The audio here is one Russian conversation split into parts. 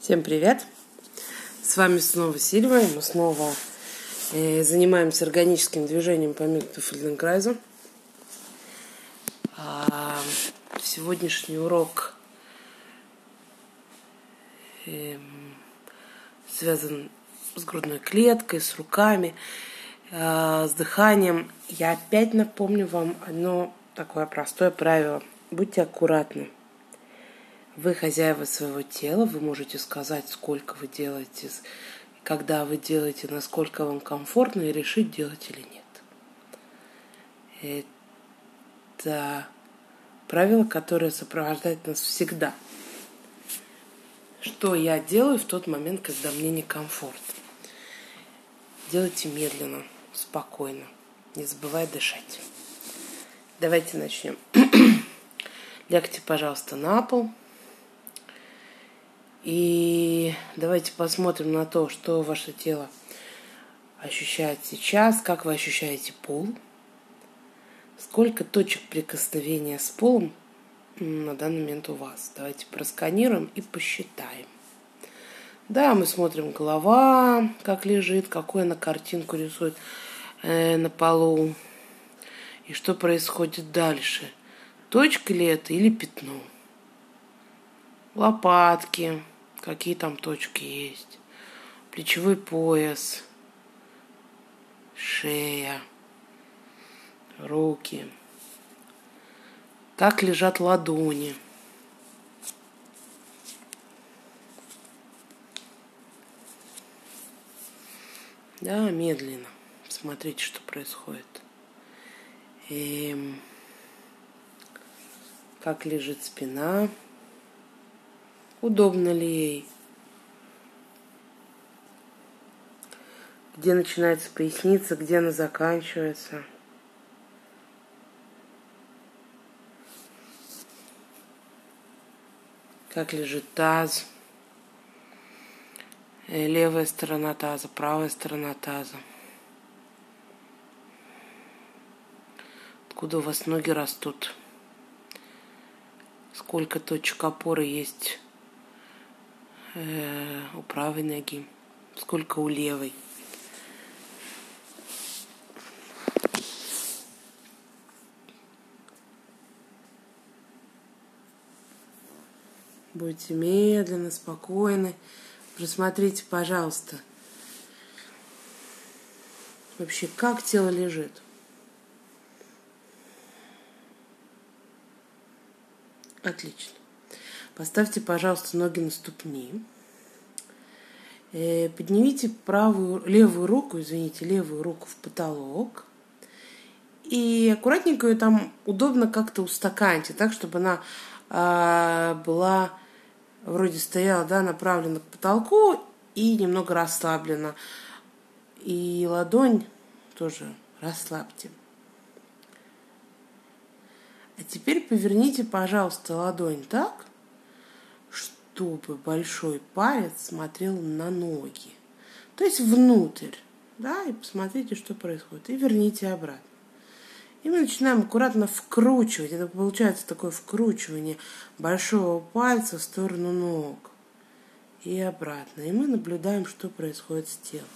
Всем привет! С вами снова Сильва, и мы снова э, занимаемся органическим движением по методу Фельденкрайза. А, сегодняшний урок э, связан с грудной клеткой, с руками, э, с дыханием. Я опять напомню вам одно такое простое правило. Будьте аккуратны вы хозяева своего тела, вы можете сказать, сколько вы делаете, когда вы делаете, насколько вам комфортно, и решить, делать или нет. Это правило, которое сопровождает нас всегда. Что я делаю в тот момент, когда мне некомфортно? Делайте медленно, спокойно, не забывая дышать. Давайте начнем. Лягте, пожалуйста, на пол. И давайте посмотрим на то, что ваше тело ощущает сейчас, как вы ощущаете пол, сколько точек прикосновения с полом на данный момент у вас. Давайте просканируем и посчитаем. Да, мы смотрим голова, как лежит, какую она картинку рисует э, на полу. И что происходит дальше. Точка ли это или пятно? Лопатки, какие там точки есть, плечевой пояс, шея, руки, как лежат ладони. Да, медленно. Смотрите, что происходит. И как лежит спина удобно ли ей. Где начинается поясница, где она заканчивается. Как лежит таз. Э, левая сторона таза, правая сторона таза. Откуда у вас ноги растут? Сколько точек опоры есть э, у правой ноги, сколько у левой. Будьте медленно, спокойны. Просмотрите, пожалуйста, вообще, как тело лежит. Отлично. Поставьте, пожалуйста, ноги на ступни. Э, поднимите правую, левую руку, извините, левую руку в потолок. И аккуратненько ее там удобно как-то устаканьте, так, чтобы она э, была, вроде стояла, да, направлена к потолку и немного расслаблена. И ладонь тоже расслабьте. А теперь поверните, пожалуйста, ладонь так, чтобы большой палец смотрел на ноги. То есть внутрь. Да, и посмотрите, что происходит. И верните обратно. И мы начинаем аккуратно вкручивать. Это получается такое вкручивание большого пальца в сторону ног. И обратно. И мы наблюдаем, что происходит с телом.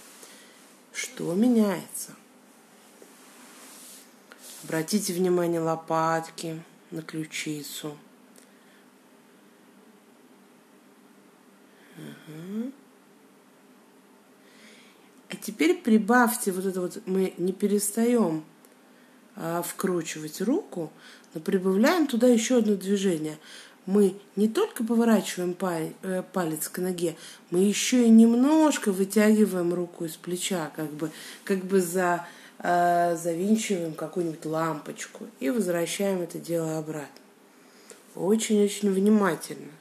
Что меняется. Обратите внимание лопатки на ключицу. А теперь прибавьте вот это вот, мы не перестаем а, вкручивать руку, но прибавляем туда еще одно движение. Мы не только поворачиваем э, палец к ноге, мы еще и немножко вытягиваем руку из плеча, как бы, как бы за, э, завинчиваем какую-нибудь лампочку и возвращаем это дело обратно. Очень-очень внимательно.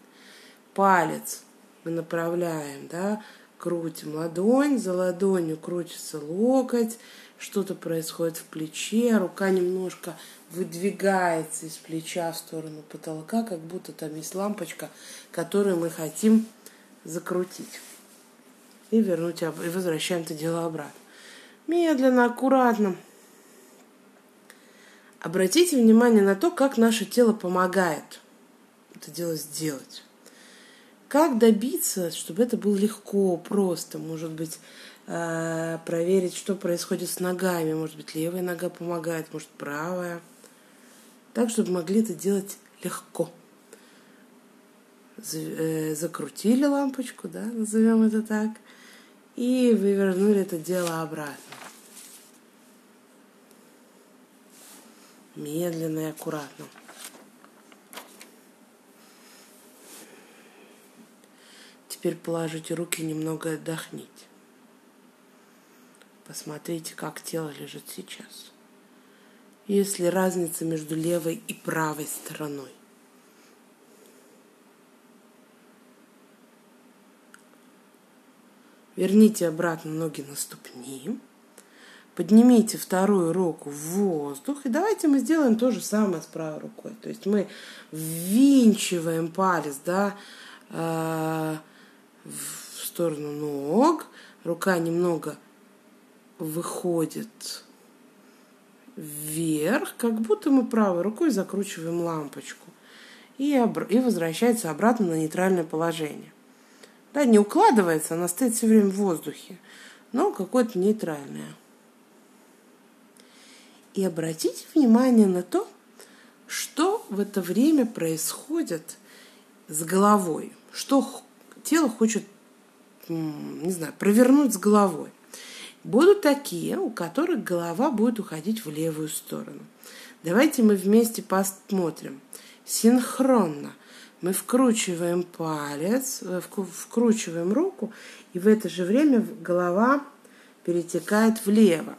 Палец мы направляем, да, крутим ладонь, за ладонью крутится локоть, что-то происходит в плече, рука немножко выдвигается из плеча в сторону потолка, как будто там есть лампочка, которую мы хотим закрутить. И вернуть, и возвращаем это дело обратно. Медленно, аккуратно. Обратите внимание на то, как наше тело помогает это дело сделать как добиться, чтобы это было легко, просто, может быть, э, проверить, что происходит с ногами, может быть, левая нога помогает, может, правая, так, чтобы могли это делать легко. Э, закрутили лампочку, да, назовем это так, и вывернули это дело обратно. Медленно и аккуратно. Теперь положите руки немного отдохните. Посмотрите, как тело лежит сейчас. Есть ли разница между левой и правой стороной? Верните обратно ноги на ступни. Поднимите вторую руку в воздух. И давайте мы сделаем то же самое с правой рукой. То есть мы ввинчиваем палец, да, э, в сторону ног. Рука немного выходит вверх, как будто мы правой рукой закручиваем лампочку. И, обр- и возвращается обратно на нейтральное положение. Да, не укладывается, она стоит все время в воздухе, но какое-то нейтральное. И обратите внимание на то, что в это время происходит с головой, что тело хочет, не знаю, провернуть с головой. Будут такие, у которых голова будет уходить в левую сторону. Давайте мы вместе посмотрим. Синхронно – мы вкручиваем палец, э, вкручиваем руку, и в это же время голова перетекает влево.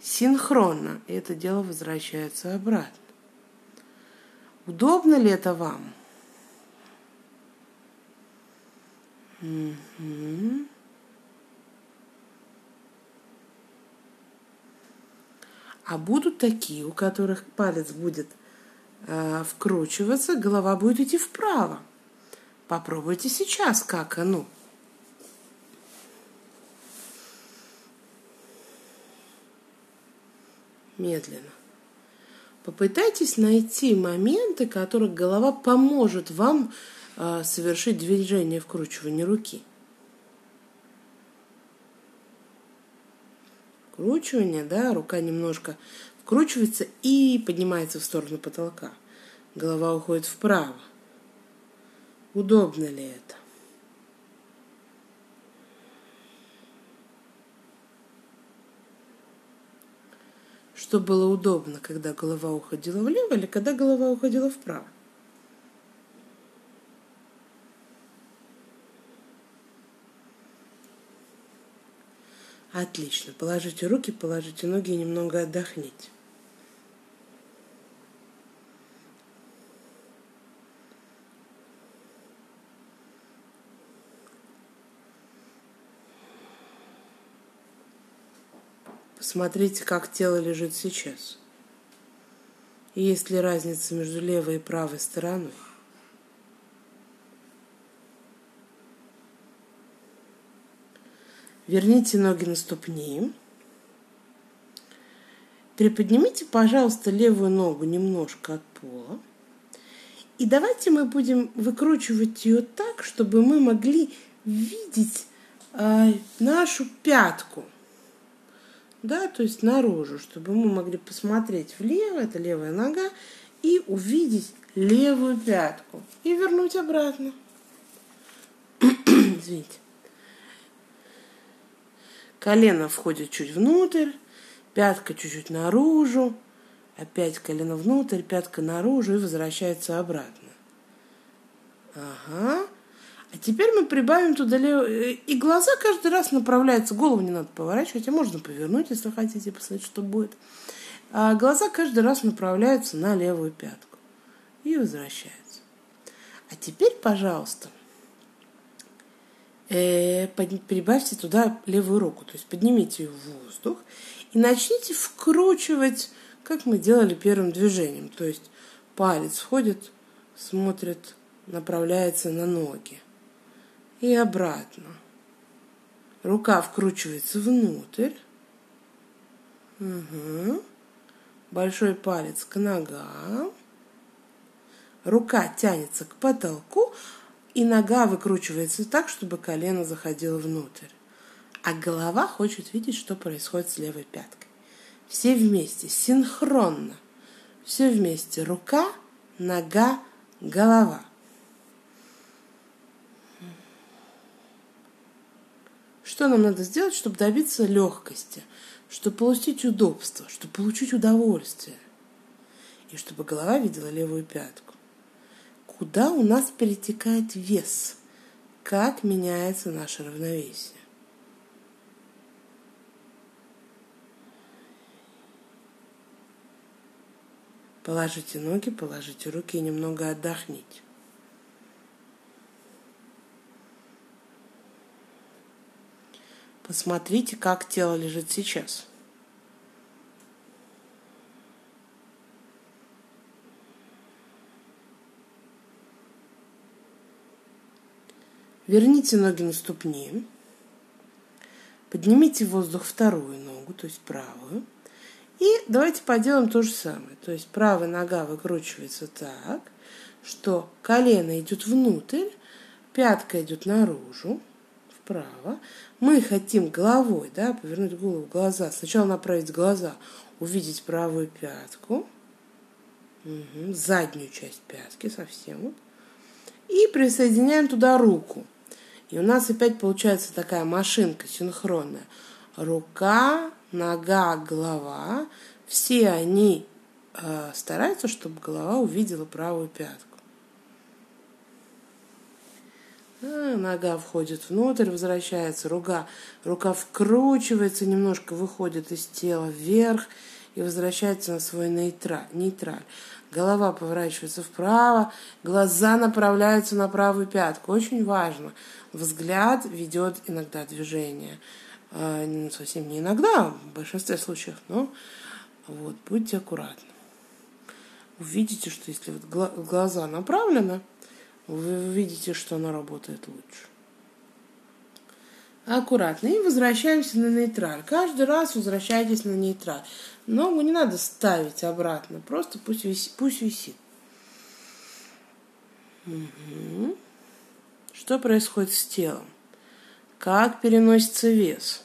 Синхронно. И это дело возвращается обратно. Удобно ли это вам? А будут такие, у которых палец будет – э, вкручиваться, голова будет идти вправо. Попробуйте сейчас, как оно. Медленно. Попытайтесь найти моменты, которые голова поможет вам совершить движение вкручивания руки. Вкручивание, да, рука немножко вкручивается и поднимается в сторону потолка. Голова уходит вправо. Удобно ли это? Что было удобно, когда голова уходила влево или когда голова уходила вправо? Отлично. Положите руки, положите ноги и немного отдохните. Посмотрите, как тело лежит сейчас. И есть ли разница между левой и правой стороной? Верните ноги на ступни. Приподнимите, пожалуйста, левую ногу немножко от пола. И давайте мы будем выкручивать ее так, чтобы мы могли видеть э, нашу пятку. Да, то есть наружу, чтобы мы могли посмотреть влево, это левая нога, и увидеть левую пятку. И вернуть обратно. Извините. Колено входит чуть внутрь, пятка чуть-чуть наружу, опять колено внутрь, пятка наружу и возвращается обратно. Ага. А теперь мы прибавим туда лев... Э, и глаза каждый раз направляются, голову не надо поворачивать, а можно повернуть, если хотите посмотреть, что будет. А глаза каждый раз направляются на левую пятку и возвращаются. А теперь, пожалуйста, прибавьте туда левую руку, то есть поднимите ее в воздух и начните вкручивать, как мы делали первым движением. То есть палец входит, смотрит, направляется на ноги и обратно. Рука вкручивается внутрь. Угу. Большой палец к ногам. Рука тянется к потолку, и нога выкручивается так, чтобы колено заходило внутрь. А голова хочет видеть, что происходит с левой пяткой. Все вместе, синхронно. Все вместе. Рука, нога, голова. Что нам надо сделать, чтобы добиться легкости, чтобы получить удобство, чтобы получить удовольствие, и чтобы голова видела левую пятку? Куда у нас перетекает вес? Как меняется наше равновесие? Положите ноги, положите руки и немного отдохните. Посмотрите, как тело лежит сейчас. Верните ноги на ступни. Поднимите в воздух вторую ногу, то есть правую. И давайте поделаем то же самое. То есть правая нога выкручивается так, что колено идет внутрь, пятка идет наружу, вправо. Мы хотим головой, да, повернуть голову, глаза. Сначала направить глаза, увидеть правую пятку, угу, заднюю часть пятки совсем. И присоединяем туда руку. И у нас опять получается такая машинка синхронная. Рука, нога, голова, все они э, стараются, чтобы голова увидела правую пятку. А, нога входит внутрь, возвращается, рука, рука вкручивается, немножко выходит из тела вверх и возвращается на свой нейтраль. нейтраль. Голова поворачивается вправо, глаза направляются на правую пятку. Очень важно. Взгляд ведет иногда движение. А, совсем не иногда, в большинстве случаев, но вот, будьте аккуратны. Увидите, что если вот глаза направлены, вы увидите, что она работает лучше. Аккуратно. И возвращаемся на нейтраль. Каждый раз возвращайтесь на нейтраль. Ногу не надо ставить обратно. Просто пусть висит. Пусть висит. Угу. Что происходит с телом? Как переносится вес?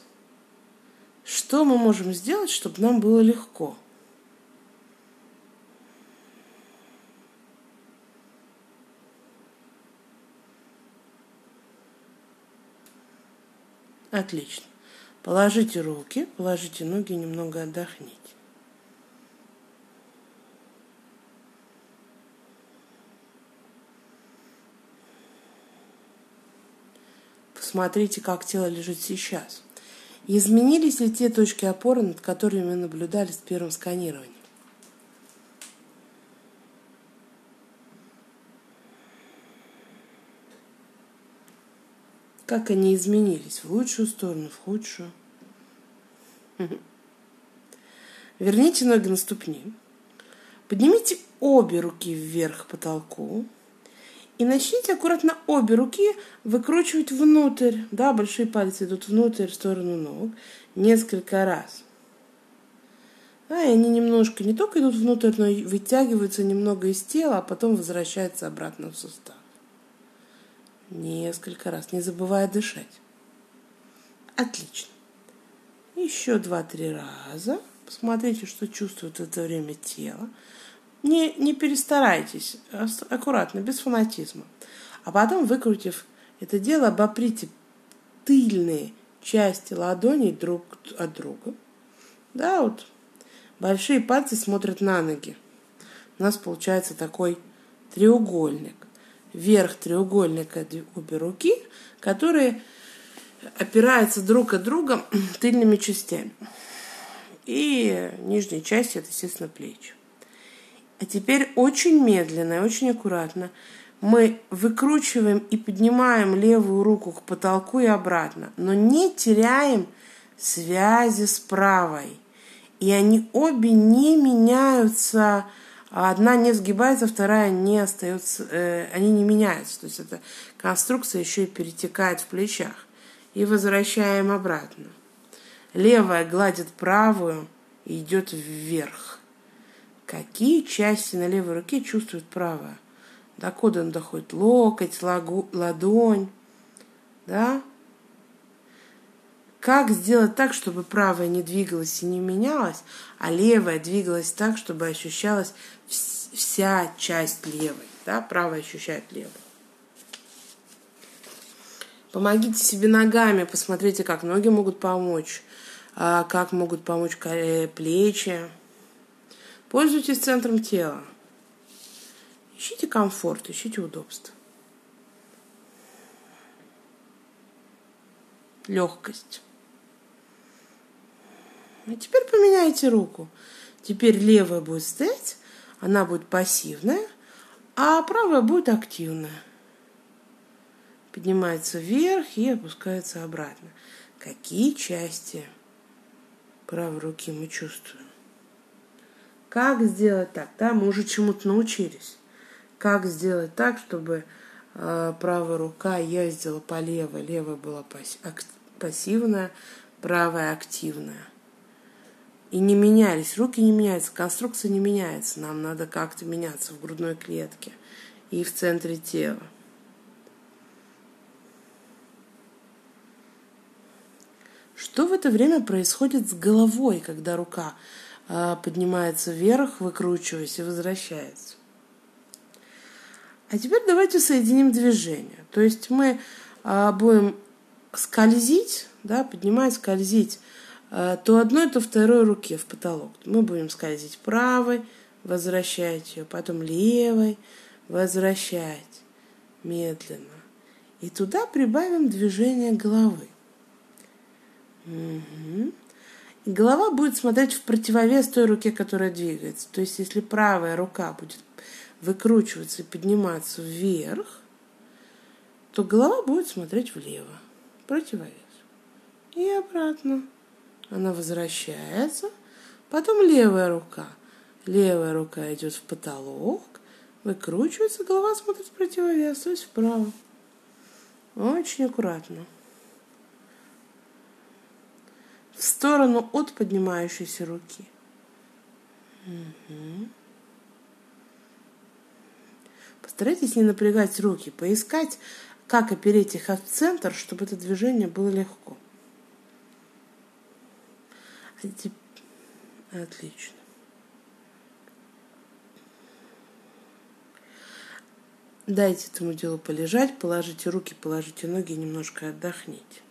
Что мы можем сделать, чтобы нам было легко? Отлично. Положите руки, положите ноги, немного отдохните. Посмотрите, как тело лежит сейчас. Изменились ли те точки опоры, над которыми мы наблюдали с первым сканированием? Как они изменились? В лучшую сторону, в худшую? Верните ноги на ступни. Поднимите обе руки вверх к потолку. И начните аккуратно обе руки выкручивать внутрь. Да, большие пальцы идут внутрь, в сторону ног. Несколько раз. Да, и они немножко не только идут внутрь, но и вытягиваются немного из тела, а потом возвращаются обратно в сустав. Несколько раз, не забывая дышать. Отлично. Еще два-три раза. Посмотрите, что чувствует в это время тело не, не перестарайтесь, аккуратно, без фанатизма. А потом, выкрутив это дело, обоприте тыльные части ладоней друг от друга. Да, вот большие пальцы смотрят на ноги. У нас получается такой треугольник. Верх треугольника обе руки, которые опираются друг от друга тыльными частями. И нижняя часть это, естественно, плечи. А теперь очень медленно и очень аккуратно мы выкручиваем и поднимаем левую руку к потолку и обратно, но не теряем связи с правой. И они обе не меняются, одна не сгибается, вторая не остается, э, они не меняются. То есть эта конструкция еще и перетекает в плечах. И возвращаем обратно. Левая гладит правую и идет вверх. Какие части на левой руке чувствует правая? Докуда он доходит? Локоть, лагу, ладонь, да? Как сделать так, чтобы правая не двигалась и не менялась, а левая двигалась так, чтобы ощущалась вся часть левой, да? Правая ощущает левую. Помогите себе ногами, посмотрите, как ноги могут помочь, а, как могут помочь плечи. Пользуйтесь центром тела. Ищите комфорт, ищите удобство. Легкость. А теперь поменяйте руку. Теперь левая будет стоять, она будет пассивная, а правая будет активная поднимается вверх и опускается обратно. Какие части правой руки мы чувствуем? Как сделать так? Да, мы уже чему-то научились. Как сделать так, чтобы э, правая рука ездила по левой, левая была пассивная, правая активная. И не менялись, руки не меняются, конструкция не меняется. Нам надо как-то меняться в грудной клетке и в центре тела. Что в это время происходит с головой, когда рука э, поднимается вверх, выкручиваясь и возвращается? А теперь давайте соединим движение. То есть мы э, будем скользить, да, поднимать, скользить то одной, то второй руке в потолок. Мы будем скользить правой, возвращать ее, потом левой, возвращать медленно. И туда прибавим движение головы. Угу. И голова будет смотреть в противовес той руке, которая двигается. То есть, если правая рука будет выкручиваться и подниматься вверх, то голова будет смотреть влево. Противовес. И обратно. Она возвращается. Потом левая рука. Левая рука идет в потолок, выкручивается, голова смотрит в противовес, то есть вправо. Очень аккуратно в сторону от поднимающейся руки. Угу. Постарайтесь не напрягать руки, поискать, как опереть их в центр, чтобы это движение было легко. Отлично. Дайте этому делу полежать, положите руки, положите ноги, немножко отдохните.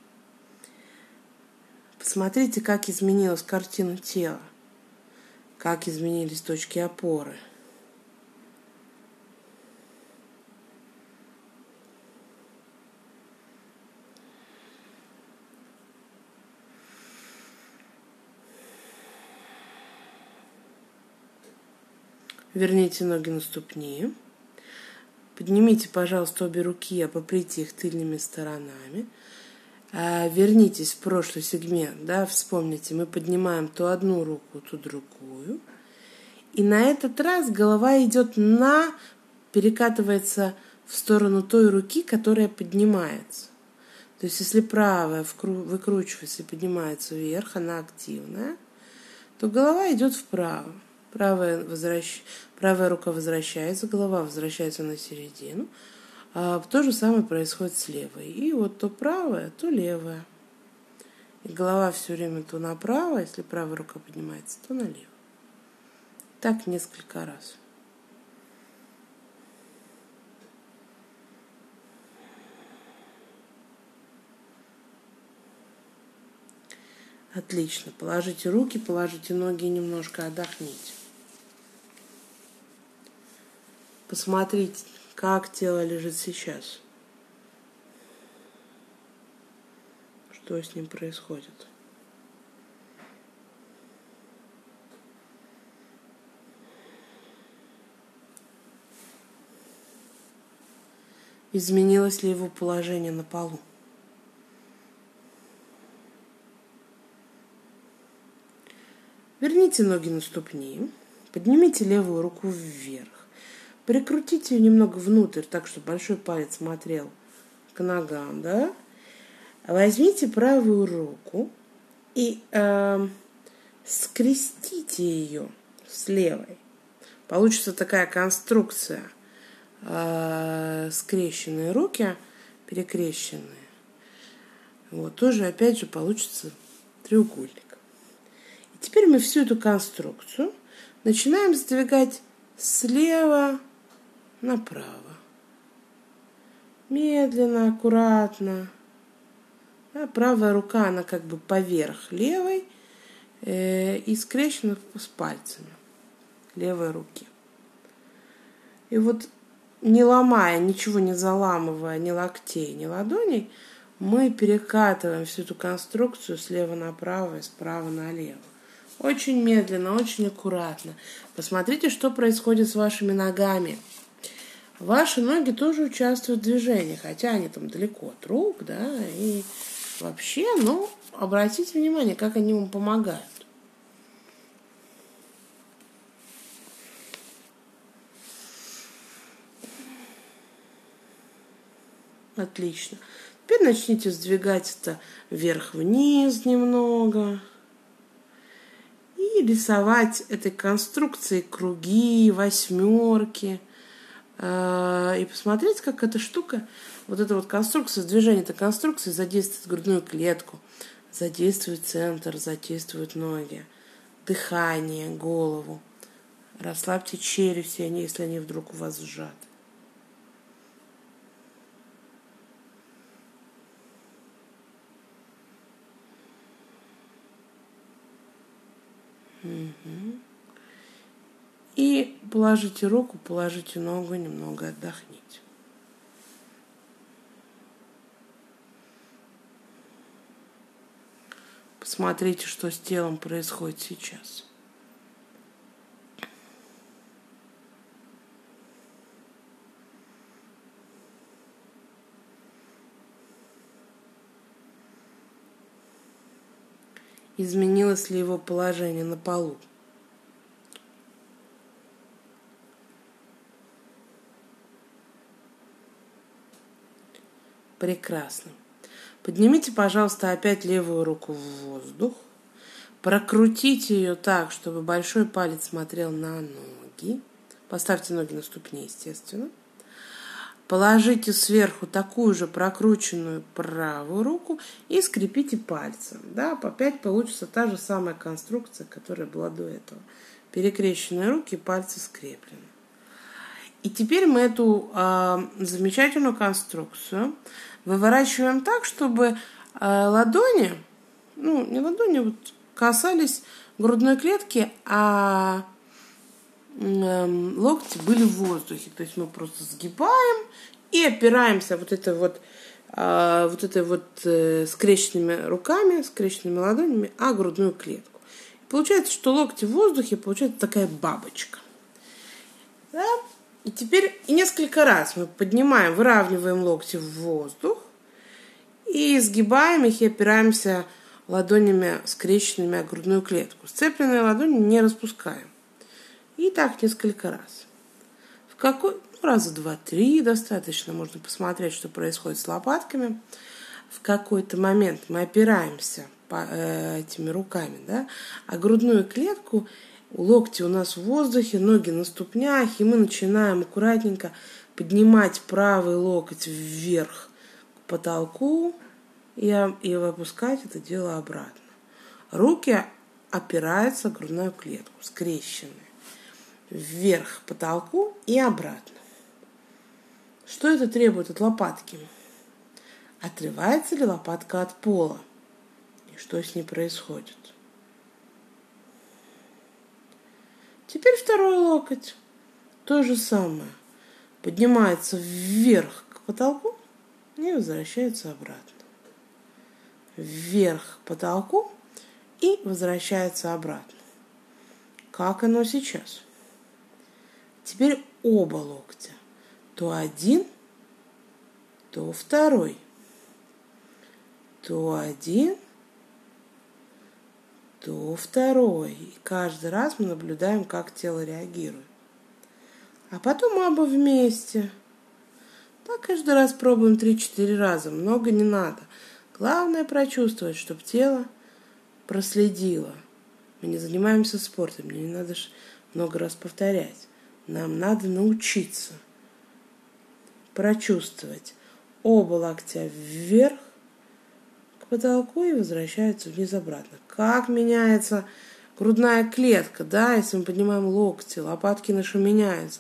Посмотрите, как изменилась картина тела, как изменились точки опоры. Верните ноги на ступни. Поднимите, пожалуйста, обе руки, обоприте их тыльными сторонами. А, вернитесь в прошлый сегмент, да, вспомните, мы поднимаем то одну руку, то другую. И на этот раз голова идет на, перекатывается в сторону той руки, которая поднимается. То есть если правая выкручивается и поднимается вверх, она активная, то голова идет вправо. Правая, возвращ... правая рука возвращается, голова возвращается на середину, а то же самое происходит с левой. И вот то правая, то левая. И голова все время то направо, если правая рука поднимается, то налево. Так несколько раз. Отлично. Положите руки, положите ноги и немножко отдохните. Посмотрите, как тело лежит сейчас. Что с ним происходит. Изменилось ли его положение на полу? Верните ноги на ступни, поднимите левую руку вверх. Прикрутите ее немного внутрь, так, чтобы большой палец смотрел к ногам, да. Возьмите правую руку и э, скрестите ее с левой. Получится такая конструкция э, скрещенные руки, перекрещенные. Вот, тоже опять же получится треугольник. И теперь мы всю эту конструкцию начинаем сдвигать слева направо. Медленно, аккуратно. А правая рука, она как бы поверх левой э, и скрещена с пальцами левой руки. И вот не ломая, ничего не заламывая ни локтей, ни ладоней, мы перекатываем всю эту конструкцию слева направо и справа налево. Очень медленно, очень аккуратно. Посмотрите, что происходит с вашими ногами. Ваши ноги тоже участвуют в движении, хотя они там далеко от рук, да, и вообще, ну, обратите внимание, как они вам помогают. Отлично. Теперь начните сдвигать это вверх-вниз немного. И рисовать этой конструкции круги, восьмерки. А, и посмотреть, как эта штука, вот эта вот конструкция, движение этой конструкции задействует грудную клетку, задействует центр, задействует ноги, дыхание, голову. Расслабьте челюсти, если они вдруг у вас сжаты. И положите руку, положите ногу, немного отдохните. Посмотрите, что с телом происходит сейчас. изменилось ли его положение на полу. Прекрасно. Поднимите, пожалуйста, опять левую руку в воздух. Прокрутите ее так, чтобы большой палец смотрел на ноги. Поставьте ноги на ступни, естественно. Положите сверху такую же прокрученную правую руку и скрепите пальцем. Да, опять получится та же самая конструкция, которая была до этого. Перекрещенные руки, пальцы скреплены. И теперь мы эту э, замечательную конструкцию выворачиваем так, чтобы э, ладони, ну не ладони, вот касались грудной клетки, а Эм, локти были в воздухе. То есть мы просто сгибаем и опираемся вот это вот а, вот этой вот э, скрещенными руками, скрещенными ладонями, а грудную клетку. И получается, что локти в воздухе, получается такая бабочка. Да? И теперь несколько раз мы поднимаем, выравниваем локти в воздух и сгибаем их и опираемся ладонями скрещенными о грудную клетку. Сцепленные ладони не распускаем. И так несколько раз. В какой, ну, раза два-три достаточно, можно посмотреть, что происходит с лопатками. В какой-то момент мы опираемся по, э, этими руками, да, а грудную клетку локти у нас в воздухе, ноги на ступнях, и мы начинаем аккуратненько поднимать правый локоть вверх к потолку и, и выпускать это дело обратно. Руки опираются в грудную клетку, скрещенные вверх к потолку и обратно. Что это требует от лопатки? Отрывается ли лопатка от пола? И что с ней происходит? Теперь второй локоть. То же самое. Поднимается вверх к потолку и возвращается обратно. Вверх к потолку и возвращается обратно. Как оно сейчас? Теперь оба локтя. То один, то второй. То один, то второй. И каждый раз мы наблюдаем, как тело реагирует. А потом оба вместе. Так каждый раз пробуем 3-4 раза. Много не надо. Главное прочувствовать, чтобы тело проследило. Мы не занимаемся спортом, мне не надо много раз повторять. Нам надо научиться прочувствовать оба локтя вверх к потолку и возвращаются вниз обратно. Как меняется грудная клетка, да, если мы поднимаем локти, лопатки наши меняются.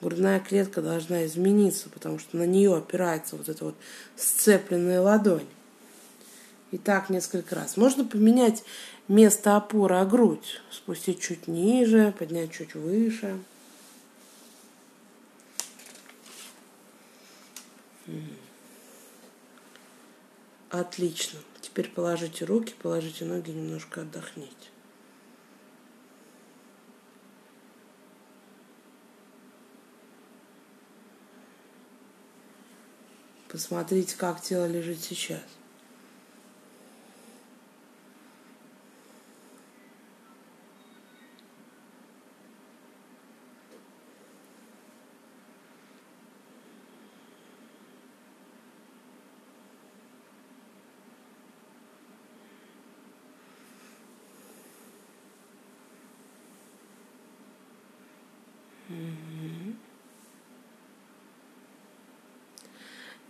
Грудная клетка должна измениться, потому что на нее опирается вот эта вот сцепленная ладонь. И так несколько раз. Можно поменять место опоры, а грудь спустить чуть ниже, поднять чуть выше. Отлично. Теперь положите руки, положите ноги, немножко отдохните. Посмотрите, как тело лежит сейчас.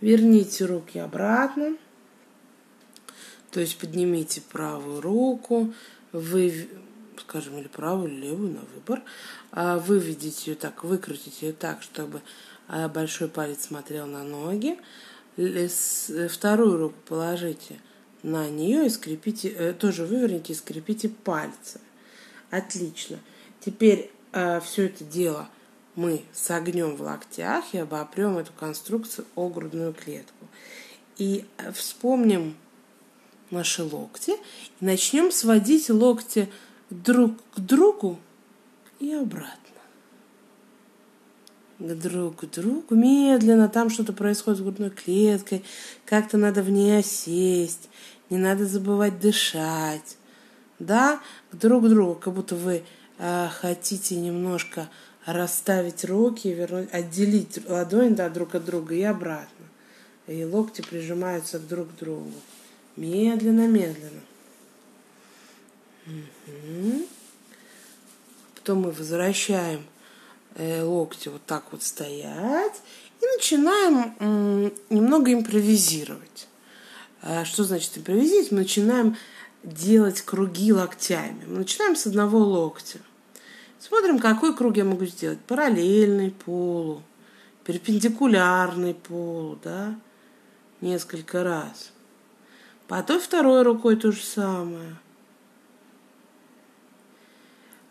Верните руки обратно. То есть поднимите правую руку, вы, скажем, или правую, или левую на выбор. А выведите ее так, выкрутите ее так, чтобы а, большой палец смотрел на ноги. Вторую руку положите на нее и скрепите, э, тоже выверните и скрепите пальцы. Отлично. Теперь э, все это дело мы согнем в локтях и обопрем эту конструкцию о грудную клетку. И э, вспомним наши локти и начнем сводить локти друг к другу и обратно. К друг к другу, медленно, там что-то происходит с грудной клеткой, как-то надо в ней осесть, не надо забывать дышать. Да, друг к другу, как будто вы э, хотите немножко расставить руки, вернуть, отделить ладонь да, друг от друга и обратно. И локти прижимаются друг к другу. Медленно, медленно. Угу. Потом мы возвращаем э, локти вот так вот стоять и начинаем м, немного импровизировать. А что значит импровизировать? Мы начинаем делать круги локтями. Мы начинаем с одного локтя. Смотрим, какой круг я могу сделать. Параллельный полу, перпендикулярный полу, да, несколько раз. Потом второй рукой то же самое.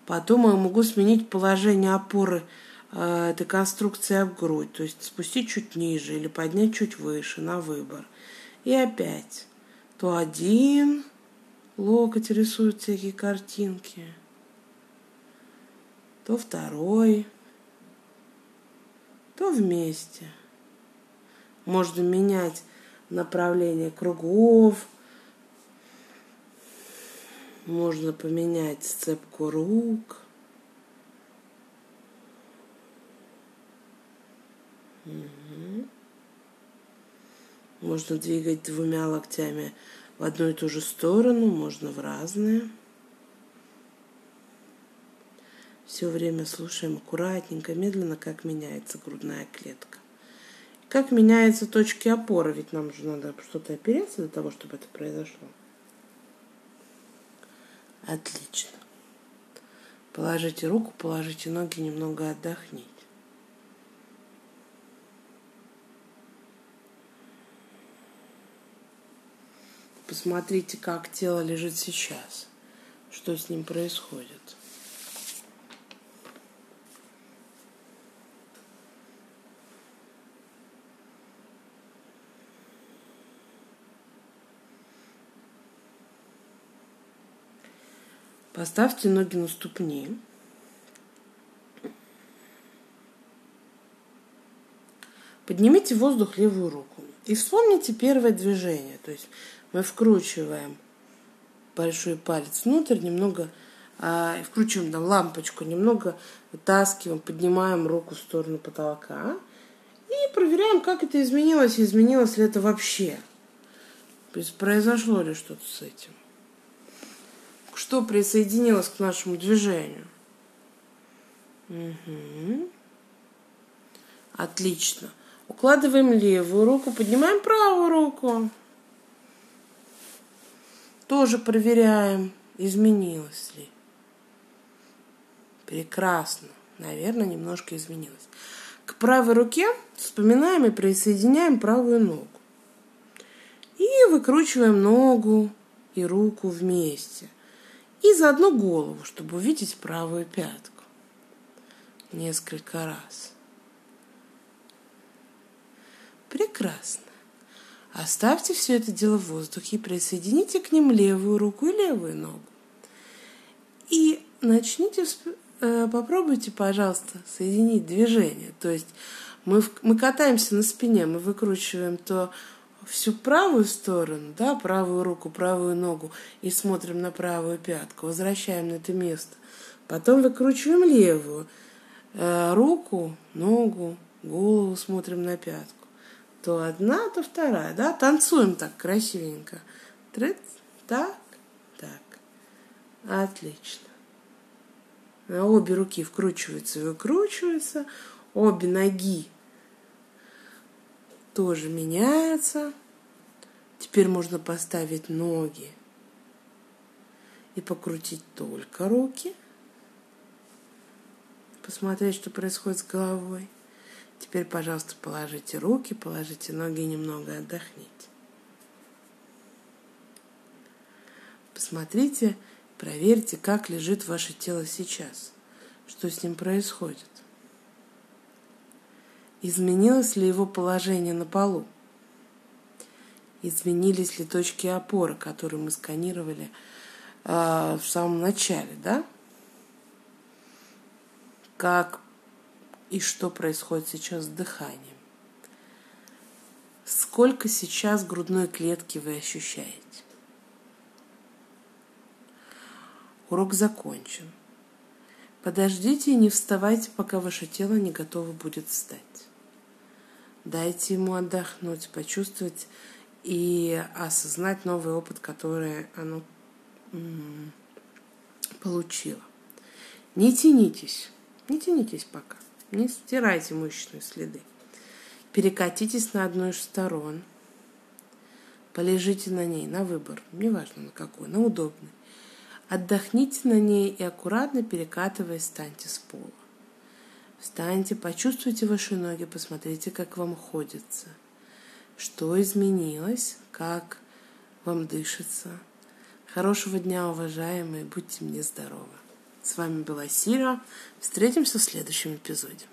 Потом я могу сменить положение опоры э, этой конструкции об грудь, то есть спустить чуть ниже или поднять чуть выше на выбор. И опять то один локоть рисует всякие картинки – то второй, то вместе. Можно менять направление кругов, можно поменять сцепку рук. Можно двигать двумя локтями в одну и ту же сторону, можно в разные. Все время слушаем аккуратненько, медленно, как меняется грудная клетка. Как меняются точки опоры, ведь нам же надо что-то опереться для того, чтобы это произошло. Отлично. Положите руку, положите ноги, немного отдохните. Посмотрите, как тело лежит сейчас, что с ним происходит. Поставьте ноги на ступни. Поднимите воздух левую руку. И вспомните первое движение. То есть мы вкручиваем большой палец внутрь, немного а, вкручиваем там лампочку, немного вытаскиваем, поднимаем руку в сторону потолка и проверяем, как это изменилось, изменилось ли это вообще. То есть произошло ли что-то с этим что присоединилось к нашему движению. Угу. Отлично. Укладываем левую руку, поднимаем правую руку. Тоже проверяем, изменилось ли. Прекрасно. Наверное, немножко изменилось. К правой руке вспоминаем и присоединяем правую ногу. И выкручиваем ногу и руку вместе. И заодно голову, чтобы увидеть правую пятку. Несколько раз. Прекрасно. Оставьте все это дело в воздухе и присоедините к ним левую руку и левую ногу. И начните, э, попробуйте, пожалуйста, соединить движение. То есть мы, мы катаемся на спине, мы выкручиваем то всю правую сторону, да, правую руку, правую ногу и смотрим на правую пятку, возвращаем на это место. Потом выкручиваем левую э, руку, ногу, голову, смотрим на пятку. То одна, то вторая, да, танцуем так красивенько. Трыц, так, так. Отлично. Обе руки вкручиваются и выкручиваются, обе ноги тоже меняется. Теперь можно поставить ноги и покрутить только руки. Посмотреть, что происходит с головой. Теперь, пожалуйста, положите руки, положите ноги и немного отдохните. Посмотрите, проверьте, как лежит ваше тело сейчас, что с ним происходит. Изменилось ли его положение на полу? Изменились ли точки опоры, которые мы сканировали э, в самом начале, да? Как и что происходит сейчас с дыханием? Сколько сейчас грудной клетки вы ощущаете? Урок закончен. Подождите и не вставайте, пока ваше тело не готово будет встать. Дайте ему отдохнуть, почувствовать и осознать новый опыт, который оно получило. Не тянитесь, не тянитесь пока, не стирайте мышечные следы. Перекатитесь на одну из сторон, полежите на ней на выбор, неважно на какой, на удобный. Отдохните на ней и аккуратно перекатываясь, станьте с пола. Встаньте, почувствуйте ваши ноги, посмотрите, как вам ходится, что изменилось, как вам дышится. Хорошего дня, уважаемые, будьте мне здоровы. С вами была Сира. Встретимся в следующем эпизоде.